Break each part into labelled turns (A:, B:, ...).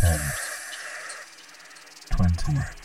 A: 10, 20,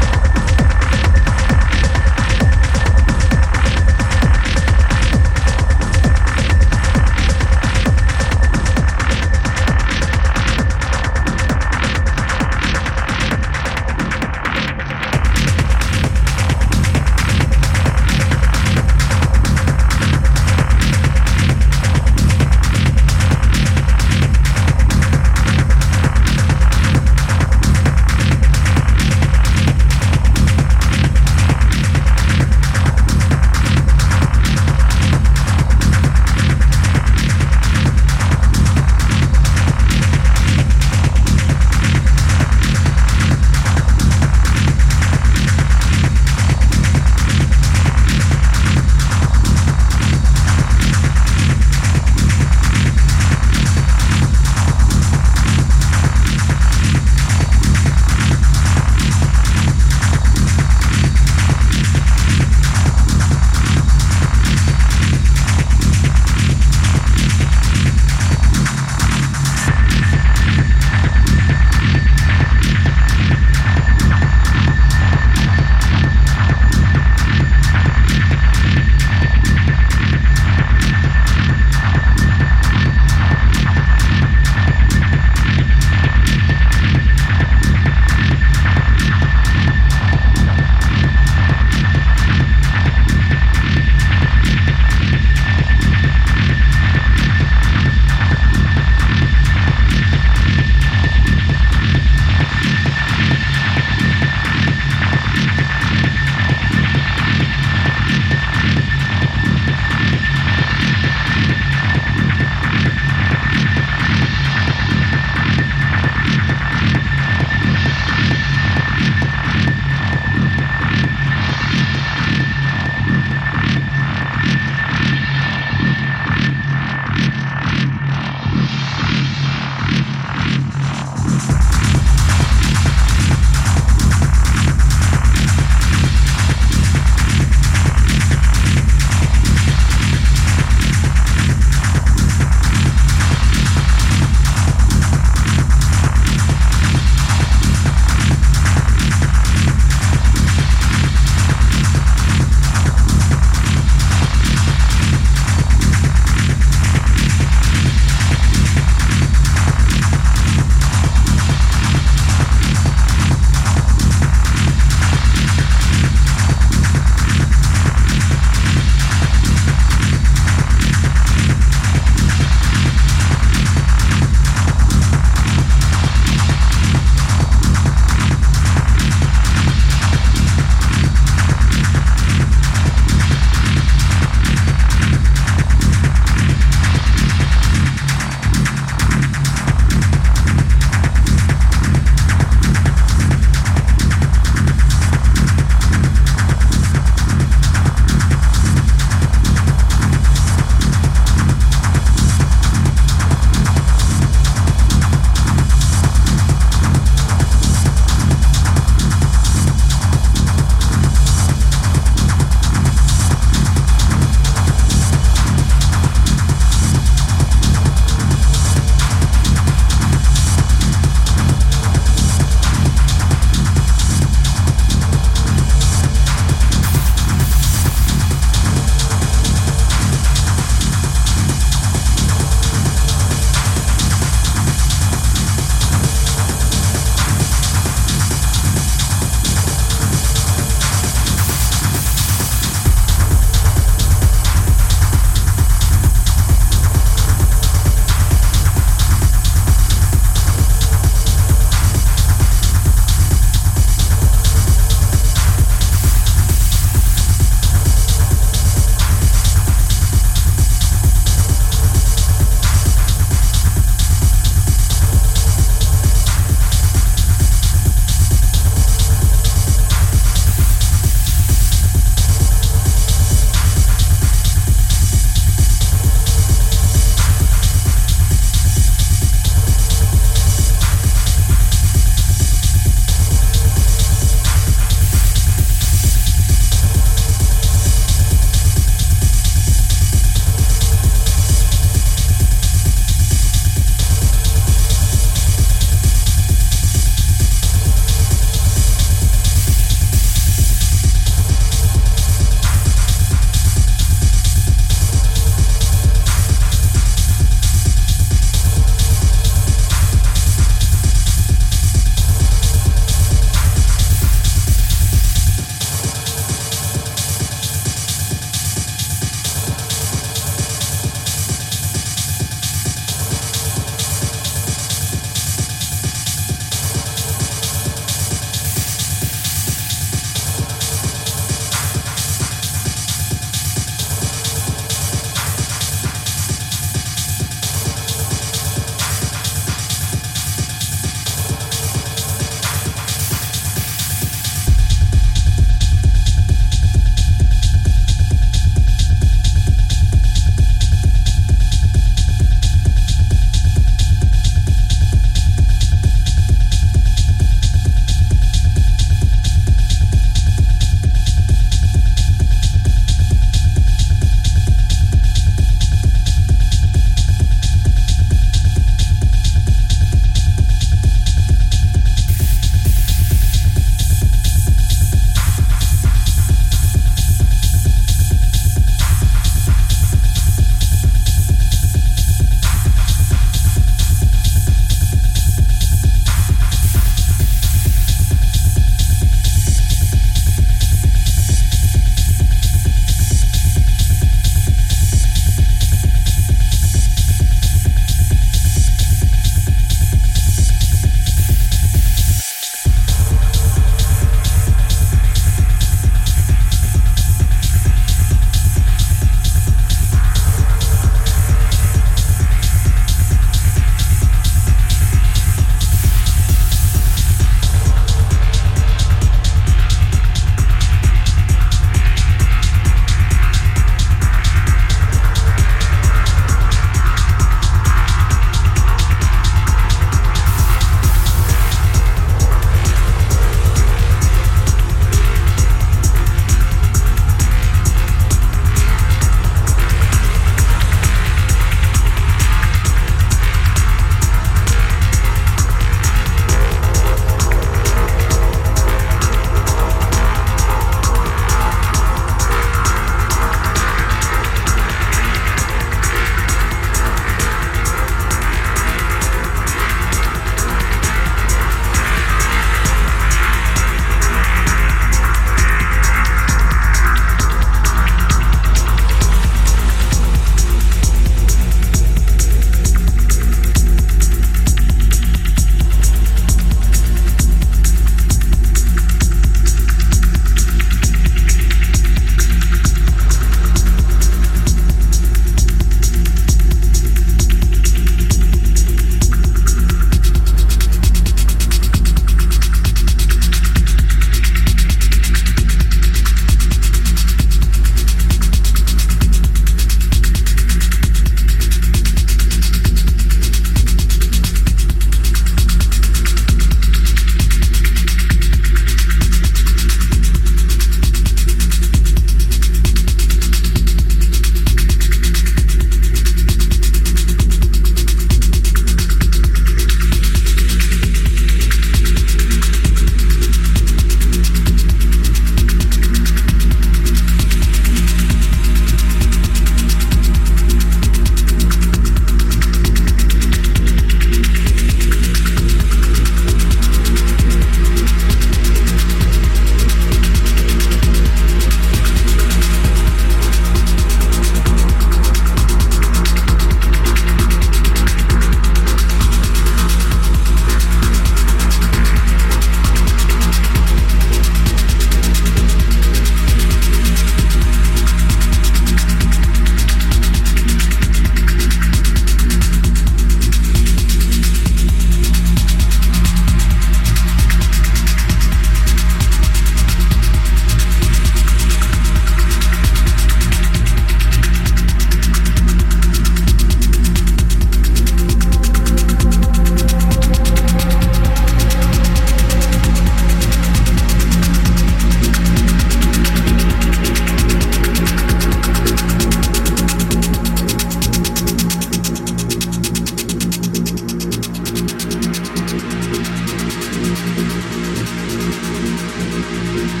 A: Thank